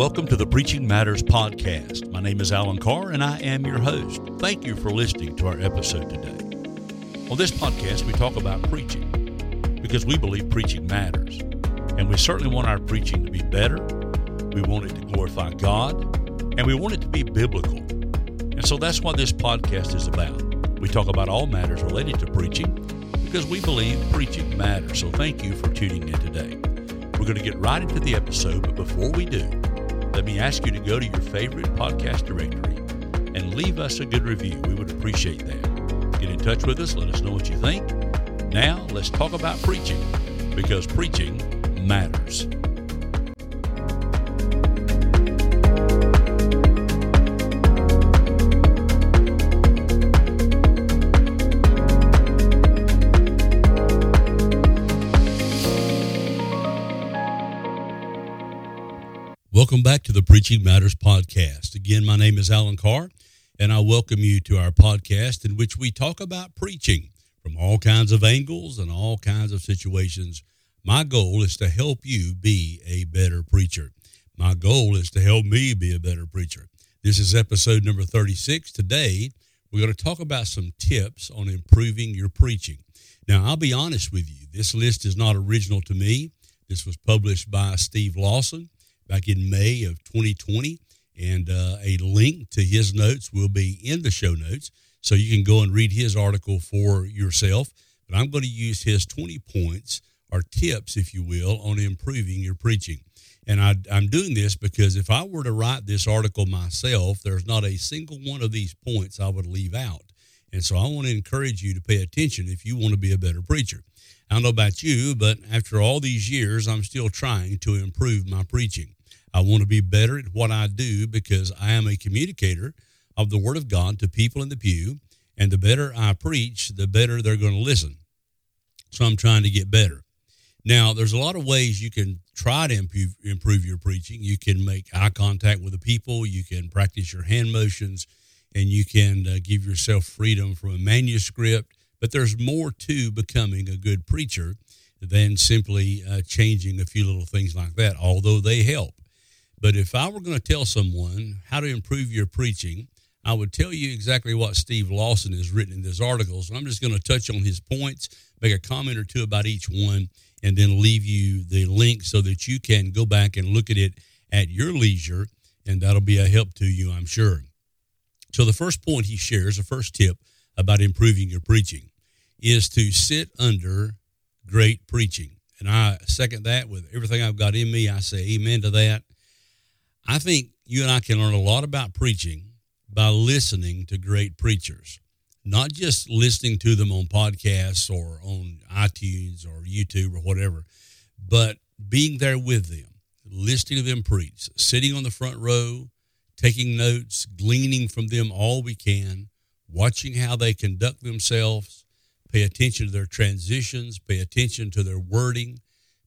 Welcome to the Preaching Matters podcast. My name is Alan Carr and I am your host. Thank you for listening to our episode today. On this podcast, we talk about preaching because we believe preaching matters. And we certainly want our preaching to be better. We want it to glorify God and we want it to be biblical. And so that's what this podcast is about. We talk about all matters related to preaching because we believe preaching matters. So thank you for tuning in today. We're going to get right into the episode, but before we do, let me ask you to go to your favorite podcast directory and leave us a good review. We would appreciate that. Get in touch with us, let us know what you think. Now, let's talk about preaching because preaching matters. Welcome back to the Preaching Matters podcast. Again, my name is Alan Carr, and I welcome you to our podcast in which we talk about preaching from all kinds of angles and all kinds of situations. My goal is to help you be a better preacher. My goal is to help me be a better preacher. This is episode number 36. Today, we're going to talk about some tips on improving your preaching. Now, I'll be honest with you, this list is not original to me. This was published by Steve Lawson back in May of 2020. And uh, a link to his notes will be in the show notes. So you can go and read his article for yourself. But I'm going to use his 20 points or tips, if you will, on improving your preaching. And I, am doing this because if I were to write this article myself, there's not a single one of these points I would leave out. And so I want to encourage you to pay attention if you want to be a better preacher. I don't know about you, but after all these years, I'm still trying to improve my preaching. I want to be better at what I do because I am a communicator of the Word of God to people in the pew. And the better I preach, the better they're going to listen. So I'm trying to get better. Now, there's a lot of ways you can try to improve, your preaching. You can make eye contact with the people, you can practice your hand motions, and you can uh, give yourself freedom from a manuscript. But there's more to becoming a good preacher than simply uh, changing a few little things like that, although they help. But if I were going to tell someone how to improve your preaching, I would tell you exactly what Steve Lawson has written in this article. So I'm just going to touch on his points, make a comment or two about each one, and then leave you the link so that you can go back and look at it at your leisure, and that'll be a help to you, I'm sure. So the first point he shares, the first tip about improving your preaching, is to sit under great preaching. And I second that with everything I've got in me. I say amen to that. I think you and I can learn a lot about preaching by listening to great preachers, not just listening to them on podcasts or on iTunes or YouTube or whatever, but being there with them, listening to them preach, sitting on the front row, taking notes, gleaning from them all we can, watching how they conduct themselves, pay attention to their transitions, pay attention to their wording,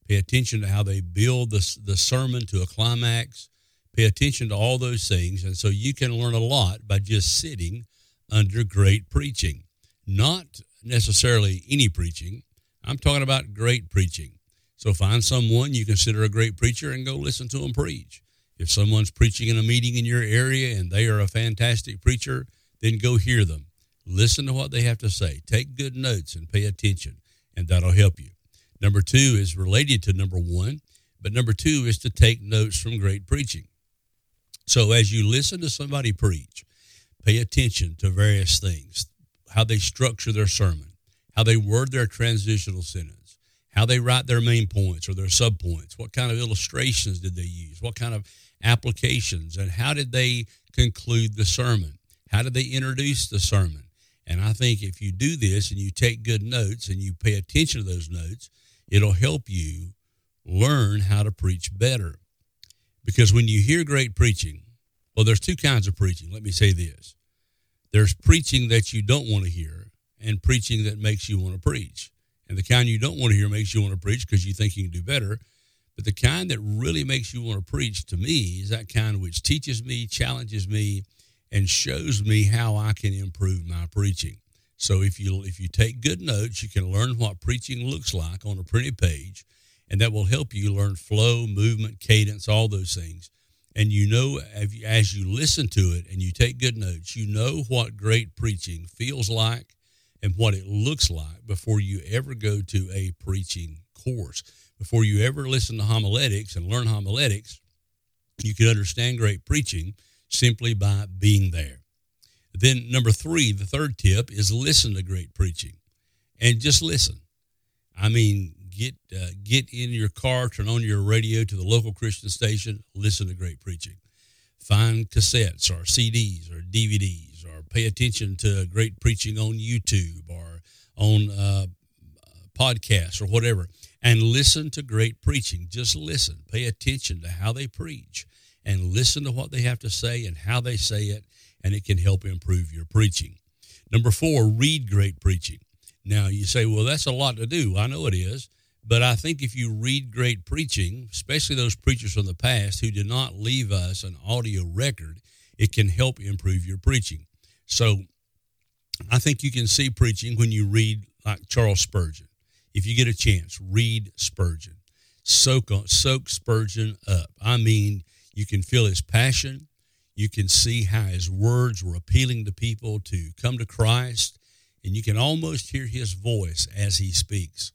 pay attention to how they build the, the sermon to a climax Pay attention to all those things. And so you can learn a lot by just sitting under great preaching. Not necessarily any preaching. I'm talking about great preaching. So find someone you consider a great preacher and go listen to them preach. If someone's preaching in a meeting in your area and they are a fantastic preacher, then go hear them. Listen to what they have to say. Take good notes and pay attention, and that'll help you. Number two is related to number one, but number two is to take notes from great preaching. So as you listen to somebody preach, pay attention to various things how they structure their sermon, how they word their transitional sentence, how they write their main points or their subpoints, what kind of illustrations did they use, what kind of applications, and how did they conclude the sermon? How did they introduce the sermon? And I think if you do this and you take good notes and you pay attention to those notes, it'll help you learn how to preach better. Because when you hear great preaching, well, there's two kinds of preaching. Let me say this there's preaching that you don't want to hear, and preaching that makes you want to preach. And the kind you don't want to hear makes you want to preach because you think you can do better. But the kind that really makes you want to preach to me is that kind which teaches me, challenges me, and shows me how I can improve my preaching. So if you if you take good notes, you can learn what preaching looks like on a printed page and that will help you learn flow, movement, cadence, all those things. and you know as you listen to it and you take good notes, you know what great preaching feels like and what it looks like before you ever go to a preaching course. Before you ever listen to homiletics and learn homiletics, you can understand great preaching simply by being there. Then, number three, the third tip is listen to great preaching and just listen. I mean, get uh, get in your car, turn on your radio to the local Christian station, listen to great preaching. Find cassettes or CDs or DVDs, or pay attention to great preaching on YouTube or on uh, podcasts or whatever, and listen to great preaching. Just listen. Pay attention to how they preach, and listen to what they have to say and how they say it, and it can help improve your preaching. Number four, read great preaching. Now you say, well, that's a lot to do. I know it is. But I think if you read great preaching, especially those preachers from the past who did not leave us an audio record, it can help improve your preaching. So I think you can see preaching when you read like Charles Spurgeon. If you get a chance, read Spurgeon. Soak on, soak Spurgeon up. I mean, you can feel his passion. You can see how his words were appealing to people to come to Christ, and you can almost hear his voice as he speaks.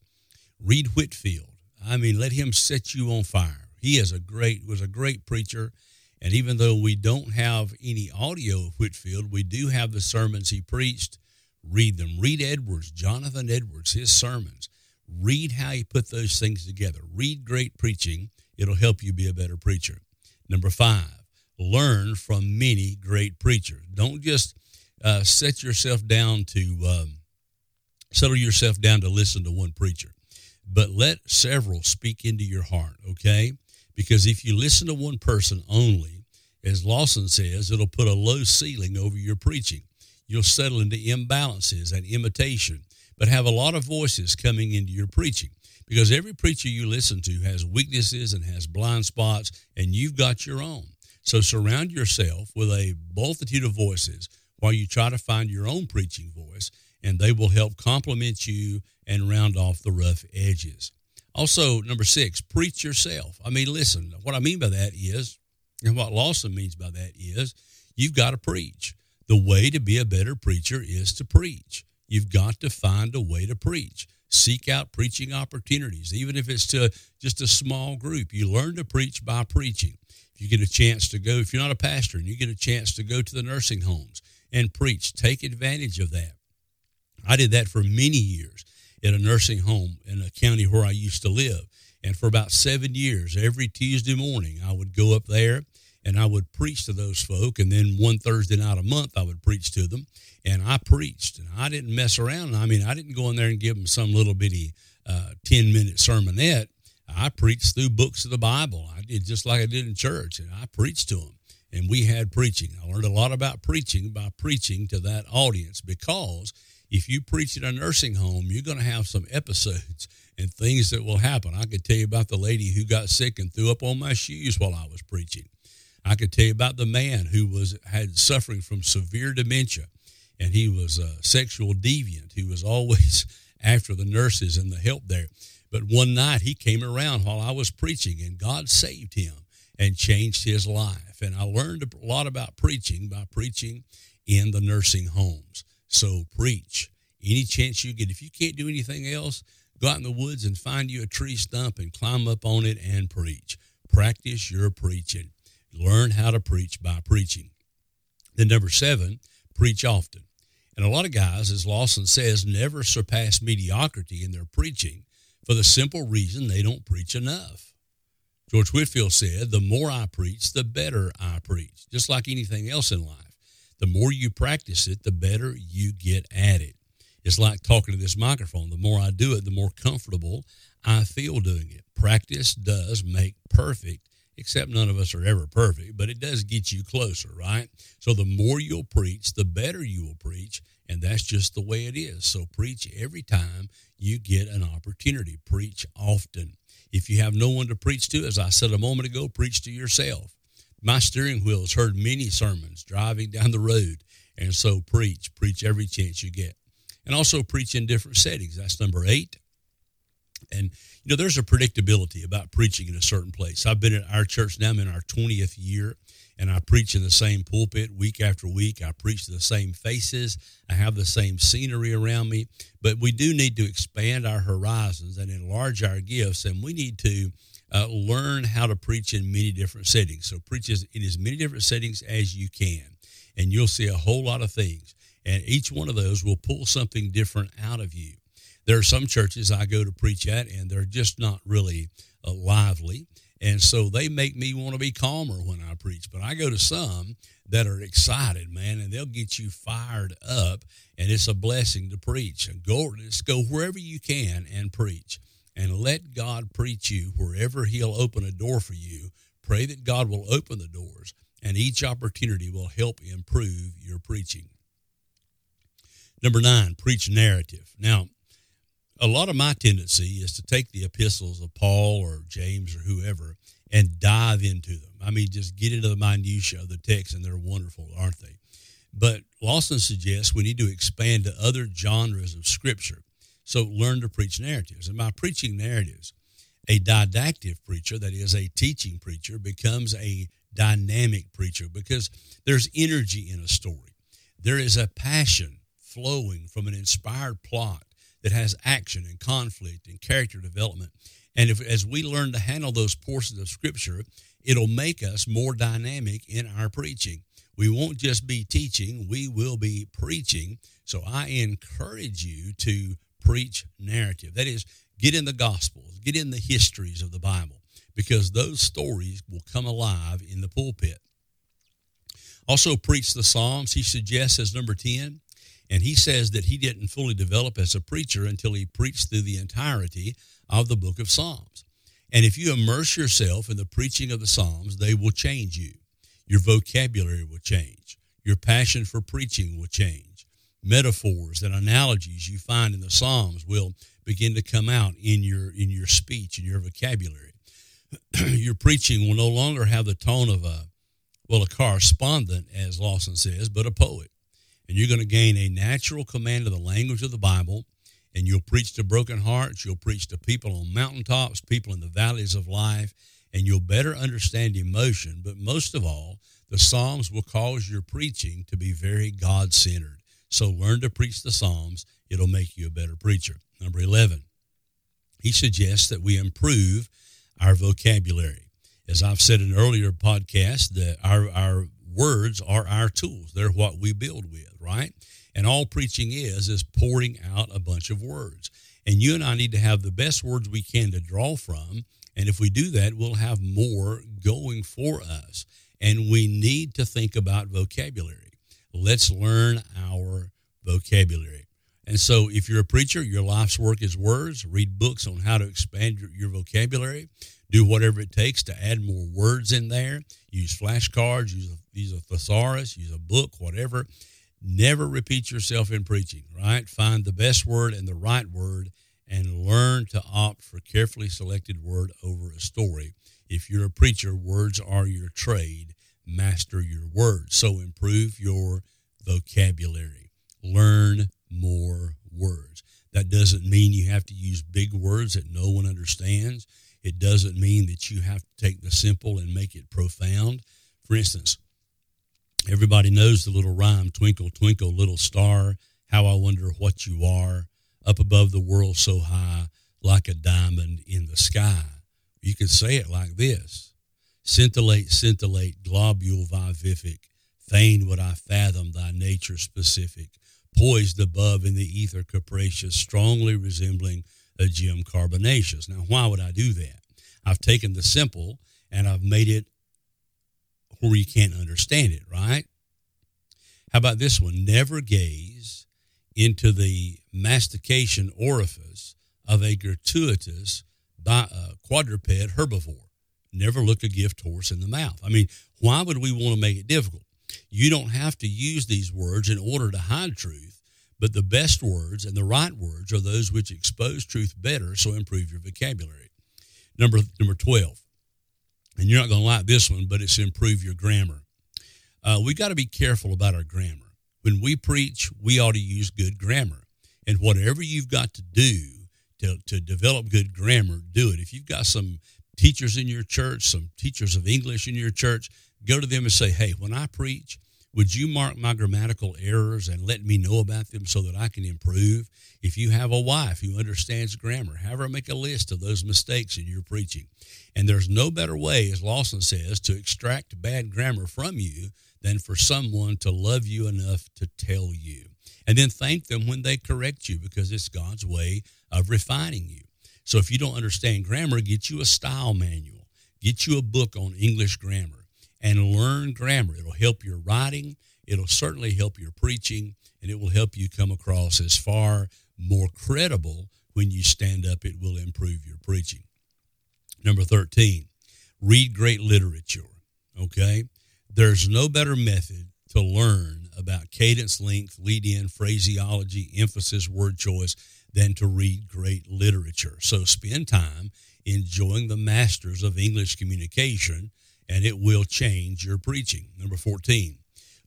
Read Whitefield. I mean, let him set you on fire. He is a great was a great preacher, and even though we don't have any audio of Whitefield, we do have the sermons he preached. Read them. Read Edwards, Jonathan Edwards, his sermons. Read how he put those things together. Read great preaching. It'll help you be a better preacher. Number five, learn from many great preachers. Don't just uh, set yourself down to um, settle yourself down to listen to one preacher but let several speak into your heart, okay? Because if you listen to one person only, as Lawson says, it'll put a low ceiling over your preaching. You'll settle into imbalances and imitation, but have a lot of voices coming into your preaching. Because every preacher you listen to has weaknesses and has blind spots, and you've got your own. So surround yourself with a multitude of voices while you try to find your own preaching voice and they will help complement you and round off the rough edges. Also, number six, preach yourself. I mean, listen, what I mean by that is, and what Lawson means by that is, you've got to preach. The way to be a better preacher is to preach. You've got to find a way to preach. Seek out preaching opportunities, even if it's to just a small group. You learn to preach by preaching. If you get a chance to go, if you're not a pastor and you get a chance to go to the nursing homes and preach, take advantage of that. I did that for many years in a nursing home in a county where I used to live. And for about seven years, every Tuesday morning, I would go up there and I would preach to those folk. And then one Thursday night a month, I would preach to them. And I preached, and I didn't mess around. I mean, I didn't go in there and give them some little bitty uh, 10 minute sermonette. I preached through books of the Bible. I did just like I did in church, and I preached to them. And we had preaching. I learned a lot about preaching by preaching to that audience because if you preach at a nursing home, you're going to have some episodes and things that will happen. I could tell you about the lady who got sick and threw up on my shoes while I was preaching. I could tell you about the man who was had suffering from severe dementia, and he was a sexual deviant. He was always after the nurses and the help there. But one night he came around while I was preaching, and God saved him and changed his life. And I learned a lot about preaching by preaching in the nursing homes. So preach any chance you get. If you can't do anything else, go out in the woods and find you a tree stump and climb up on it and preach. Practice your preaching. Learn how to preach by preaching. Then, number seven, preach often. And a lot of guys, as Lawson says, never surpass mediocrity in their preaching for the simple reason they don't preach enough. George Whitefield said, The more I preach, the better I preach, just like anything else in life. The more you practice it, the better you get at it. It's like talking to this microphone. The more I do it, the more comfortable I feel doing it. Practice does make perfect, except none of us are ever perfect, but it does get you closer, right? So the more you'll preach, the better you will preach, and that's just the way it is. So preach every time you get an opportunity. Preach often. If you have no one to preach to, as I said a moment ago, preach to yourself. My steering wheel has heard many sermons driving down the road. And so preach, preach every chance you get. And also preach in different settings. That's number eight. And, you know, there's a predictability about preaching in a certain place. I've been at our church now, I'm in our 20th year, and I preach in the same pulpit week after week. I preach to the same faces. I have the same scenery around me. But we do need to expand our horizons and enlarge our gifts, and we need to uh, learn how to preach in many different settings. So, preach in as many different settings as you can, and you'll see a whole lot of things. And each one of those will pull something different out of you. There are some churches I go to preach at, and they're just not really uh, lively. And so they make me want to be calmer when I preach. But I go to some that are excited, man, and they'll get you fired up. And it's a blessing to preach. And go, just go wherever you can and preach and let God preach you wherever He'll open a door for you. Pray that God will open the doors, and each opportunity will help improve your preaching. Number nine, preach narrative. Now, a lot of my tendency is to take the epistles of Paul or James or whoever and dive into them. I mean, just get into the minutiae of the text, and they're wonderful, aren't they? But Lawson suggests we need to expand to other genres of Scripture. So learn to preach narratives. And by preaching narratives, a didactic preacher, that is a teaching preacher, becomes a dynamic preacher because there's energy in a story. There is a passion flowing from an inspired plot that has action and conflict and character development. And if, as we learn to handle those portions of Scripture, it'll make us more dynamic in our preaching. We won't just be teaching, we will be preaching. So I encourage you to preach narrative. That is, get in the Gospels, get in the histories of the Bible, because those stories will come alive in the pulpit. Also, preach the Psalms, he suggests as number 10. And he says that he didn't fully develop as a preacher until he preached through the entirety of the book of Psalms. And if you immerse yourself in the preaching of the Psalms, they will change you. Your vocabulary will change. Your passion for preaching will change metaphors and analogies you find in the Psalms will begin to come out in your in your speech and your vocabulary. your preaching will no longer have the tone of a well a correspondent, as Lawson says, but a poet. And you're going to gain a natural command of the language of the Bible, and you'll preach to broken hearts. You'll preach to people on mountaintops, people in the valleys of life, and you'll better understand emotion. But most of all, the Psalms will cause your preaching to be very God centered. So learn to preach the Psalms. It'll make you a better preacher. Number 11, he suggests that we improve our vocabulary. As I've said in earlier podcasts, that our, our words are our tools. They're what we build with, right? And all preaching is, is pouring out a bunch of words. And you and I need to have the best words we can to draw from. And if we do that, we'll have more going for us. And we need to think about vocabulary. Let's learn our vocabulary. And so, if you're a preacher, your life's work is words. Read books on how to expand your, your vocabulary. Do whatever it takes to add more words in there. Use flashcards, use a, use a thesaurus, use a book, whatever. Never repeat yourself in preaching, right? Find the best word and the right word and learn to opt for carefully selected word over a story. If you're a preacher, words are your trade master your words. So improve your vocabulary. Learn more words. That doesn't mean you have to use big words that no one understands. It doesn't mean that you have to take the simple and make it profound. For instance, everybody knows the little rhyme, Twinkle, Twinkle, Little Star, How I Wonder What You Are, up above the world so high, like a diamond in the sky. You could say it like this Scintillate, scintillate, globule vivific, fain would I fathom thy nature specific, poised above in the ether capricious, strongly resembling a gem carbonaceous. Now, why would I do that? I've taken the simple and I've made it where you can't understand it, right? How about this one? Never gaze into the mastication orifice of a gratuitous uh, quadruped herbivore never look a gift horse in the mouth. I mean, why would we want to make it difficult? You don't have to use these words in order to hide truth, but the best words and the right words are those which expose truth better, so improve your vocabulary. Number number 12. And you're not going to like this one, but it's improve your grammar. Uh, we got to be careful about our grammar. When we preach, we ought to use good grammar. And whatever you've got to do to, to develop good grammar, do it. If you've got some teachers in your church, some teachers of English in your church, go to them and say, hey, when I preach, would you mark my grammatical errors and let me know about them so that I can improve? If you have a wife who understands grammar, have her make a list of those mistakes in your preaching. And there's no better way, as Lawson says, to extract bad grammar from you than for someone to love you enough to tell you. And then thank them when they correct you because it's God's way of refining you. So if you don't understand grammar, get you a style manual, get you a book on English grammar and learn grammar. It'll help your writing, it'll certainly help your preaching, and it will help you come across as far more credible when you stand up. It will improve your preaching. Number 13, read great literature. Okay? There's no better method to learn about cadence, length, lead in, phraseology, emphasis, word choice than to read great literature. So spend time enjoying the masters of English communication and it will change your preaching. Number 14,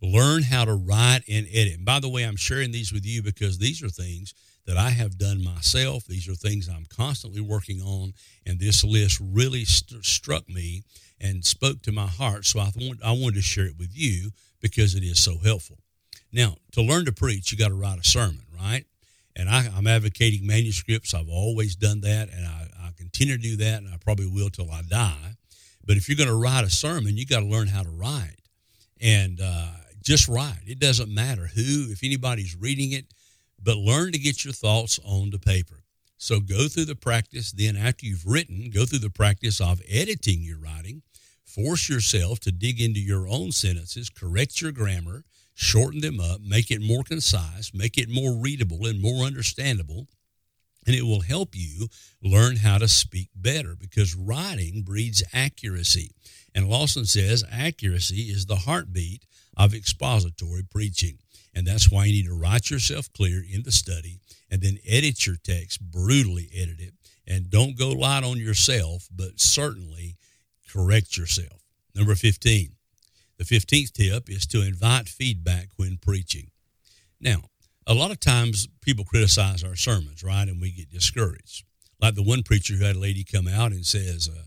learn how to write and edit. And by the way, I'm sharing these with you because these are things that I have done myself. These are things I'm constantly working on, and this list really st- struck me and spoke to my heart. So I, want, I wanted to share it with you because it is so helpful. Now, to learn to preach, you got to write a sermon, right? And I, am advocating manuscripts. I've always done that, and I, I continue to do that, and I probably will till I die. But if you're going to write a sermon, you got to learn how to write and uh, just write. It doesn't matter who, if anybody's reading it, but learn to get your thoughts on the paper. So go through the practice. Then, after you've written, go through the practice of editing your writing. Force yourself to dig into your own sentences, correct your grammar, shorten them up, make it more concise, make it more readable and more understandable and it will help you learn how to speak better because writing breeds accuracy. And Lawson says accuracy is the heartbeat of expository preaching. And that's why you need to write yourself clear in the study and then edit your text, brutally edit it. And don't go light on yourself, but certainly correct yourself. Number 15. The 15th tip is to invite feedback when preaching. Now, a lot of times people criticize our sermons, right? And we get discouraged. Like the one preacher who had a lady come out and says, uh,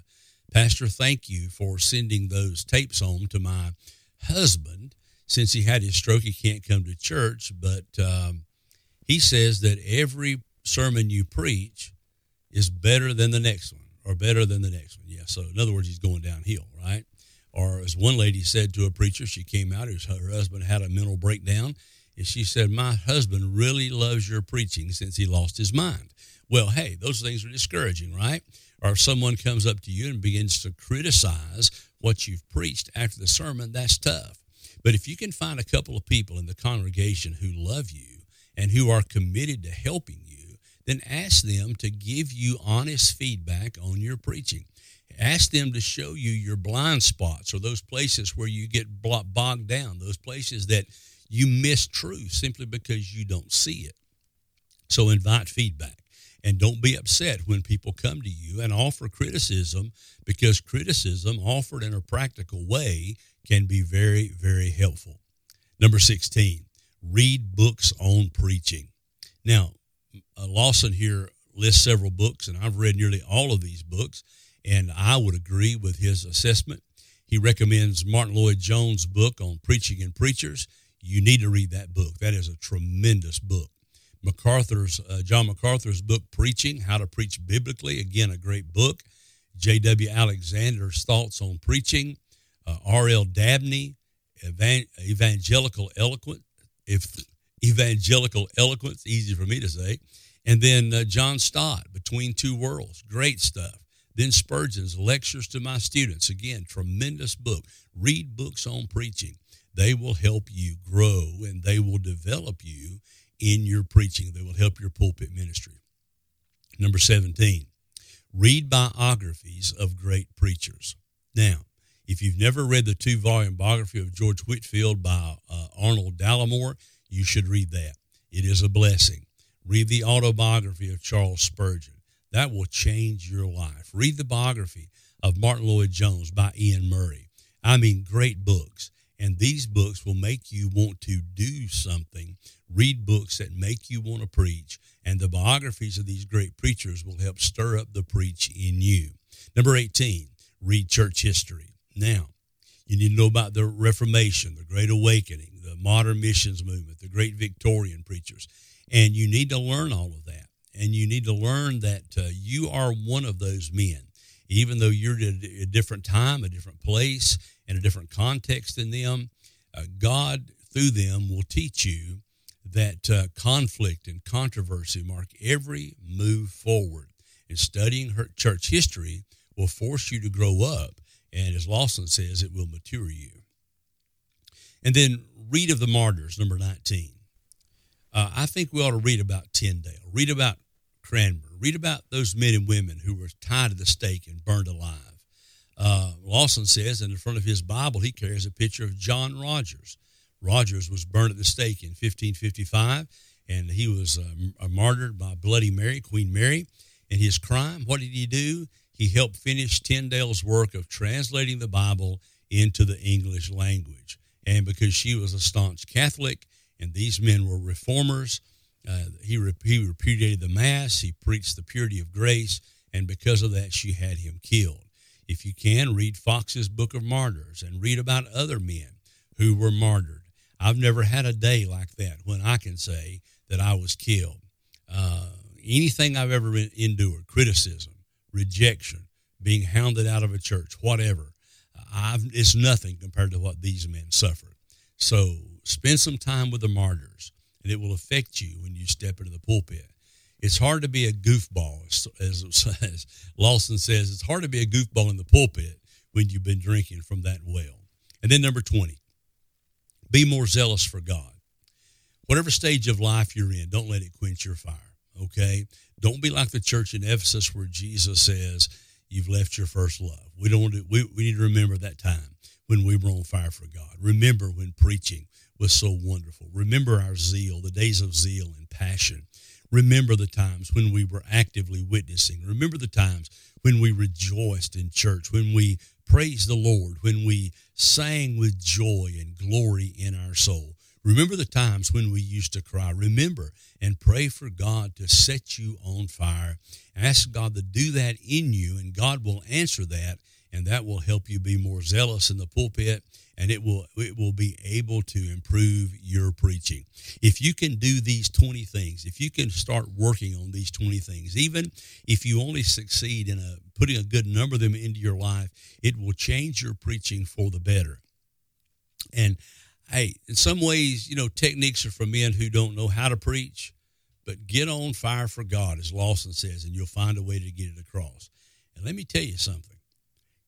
Pastor, thank you for sending those tapes home to my husband. Since he had his stroke, he can't come to church, but um, he says that every sermon you preach is better than the next one or better than the next one. Yeah. So, in other words, he's going downhill, right? Or as one lady said to a preacher, she came out, her husband had a mental breakdown and she said, My husband really loves your preaching since he lost his mind. Well, hey, those things are discouraging, right? Or if someone comes up to you and begins to criticize what you've preached after the sermon, that's tough. But if you can find a couple of people in the congregation who love you and who are committed to helping you, then ask them to give you honest feedback on your preaching. Ask them to show you your blind spots or those places where you get bogged down, those places that you miss truth simply because you don't see it. So invite feedback and don't be upset when people come to you and offer criticism because criticism offered in a practical way can be very, very helpful. Number 16, read books on preaching. Now, uh, Lawson here lists several books, and I've read nearly all of these books, and I would agree with his assessment. He recommends Martyn Lloyd-Jones' book on preaching and preachers you need to read that book. That is a tremendous book. MacArthur's uh, John MacArthur's book Preaching: How to Preach Biblically, again a great book. J.W. Alexander's thoughts on preaching. Uh, R.L. Dabney, Evan- Evangelical Eloquence, if Evangelical Eloquence, easy for me to say. And then uh, John Stott, Between Two Worlds, great stuff. Then Spurgeon's Lectures to My Students, again, tremendous book. Read books on preaching. They will help you grow and they will develop you in your preaching. They will help your pulpit ministry. Number 17, read biographies of great preachers. Now, if you've never read the two volume biography of George Whitefield by uh, Arnold Dallimore, you should read that. It is a blessing. Read the autobiography of Charles Spurgeon. That will change your life. Read the biography of Martyn Lloyd-Jones by Iain Murray. I mean, great books. And these books will make you want to do something. Read books that make you want to preach. And the biographies of these great preachers will help stir up the preach in you. Number 18, read church history. Now, you need to know about the Reformation, the Great Awakening, the modern missions movement, the great Victorian preachers. And you need to learn all of that. And you need to learn that uh, you are one of those men. Even though you're at a different time, a different place, in a different context than them, uh, God, through them, will teach you that uh, conflict and controversy mark every move forward. And studying her church history will force you to grow up. And as Lawson says, it will mature you. And then read of the martyrs, number 19. Uh, I think we ought to read about Tyndale, read about Cranmer, read about those men and women who were tied to the stake and burned alive. Uh, Lawson says, in front of his Bible, he carries a picture of John Rogers. Rogers was burned at the stake in 1555, and he was uh, martyred by Bloody Mary, Queen Mary. And his crime, what did he do? He helped finish Tyndale's work of translating the Bible into the English language. And because she was a staunch Catholic, and these men were reformers, uh, he, he repudiated the Mass, he preached the purity of grace, and because of that, she had him killed. If you can, read Foxe's Book of Martyrs and read about other men who were martyred. I've never had a day like that when I can say that I was killed. Uh, anything I've ever endured, criticism, rejection, being hounded out of a church, whatever, I've, it's nothing compared to what these men suffered. So spend some time with the martyrs, and it will affect you when you step into the pulpit it's hard to be a goofball, as, as, Lawson says. It's hard to be a goofball in the pulpit when you've been drinking from that well. And then number 20, be more zealous for God. Whatever stage of life you're in, don't let it quench your fire, okay? Don't be like the church in Ephesus where Jesus says, you've left your first love. We don't we, we need to remember that time when we were on fire for God. Remember when preaching was so wonderful. Remember our zeal, the days of zeal and passion. Remember the times when we were actively witnessing. Remember the times when we rejoiced in church, when we praised the Lord, when we sang with joy and glory in our soul. Remember the times when we used to cry. Remember and pray for God to set you on fire. Ask God to do that in you, and God will answer that, and that will help you be more zealous in the pulpit and it will it will be able to improve your preaching. If you can do these 20 things, if you can start working on these 20 things, even if you only succeed in a, putting a good number of them into your life, it will change your preaching for the better. And hey, in some ways, you know, techniques are for men who don't know how to preach, but get on fire for God, as Lawson says, and you'll find a way to get it across. And let me tell you something.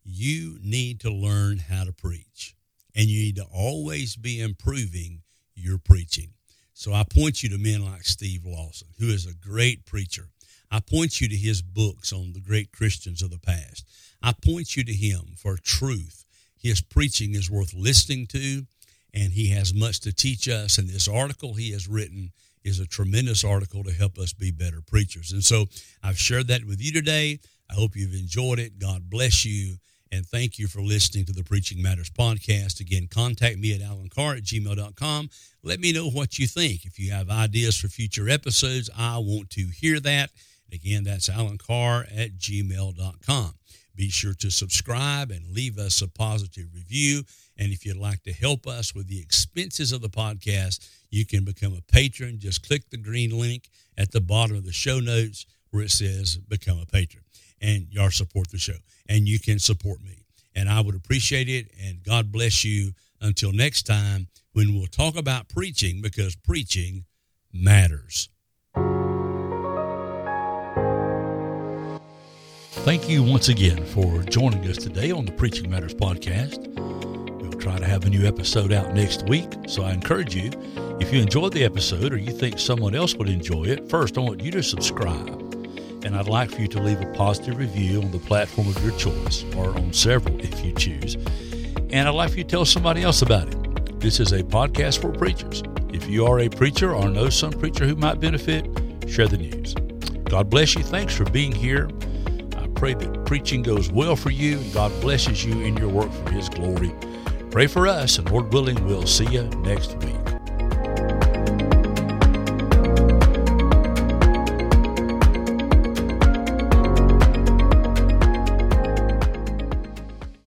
You need to learn how to preach and you need to always be improving your preaching. So I point you to men like Steve Lawson, who is a great preacher. I point you to his books on the great Christians of the past. I point you to him for truth. His preaching is worth listening to, and he has much to teach us. And this article he has written is a tremendous article to help us be better preachers. And so I've shared that with you today. I hope you've enjoyed it. God bless you. And thank you for listening to the Preaching Matters podcast. Again, contact me at alancarr at gmail.com. Let me know what you think. If you have ideas for future episodes, I want to hear that. Again, that's alancarr at gmail.com. Be sure to subscribe and leave us a positive review. And if you'd like to help us with the expenses of the podcast, you can become a patron. Just click the green link at the bottom of the show notes where it says Become a Patron and y'all support the show. And you can support me. And I would appreciate it. And God bless you until next time when we'll talk about preaching because preaching matters. Thank you once again for joining us today on the Preaching Matters podcast. We'll try to have a new episode out next week. So I encourage you, if you enjoyed the episode or you think someone else would enjoy it, first I want you to subscribe and I'd like for you to leave a positive review on the platform of your choice, or on several if you choose. And I'd like for you to tell somebody else about it. This is a podcast for preachers. If you are a preacher or know some preacher who might benefit, share the news. God bless you. Thanks for being here. I pray that preaching goes well for you and God blesses you in your work for His glory. Pray for us, and Lord willing, we'll see you next week.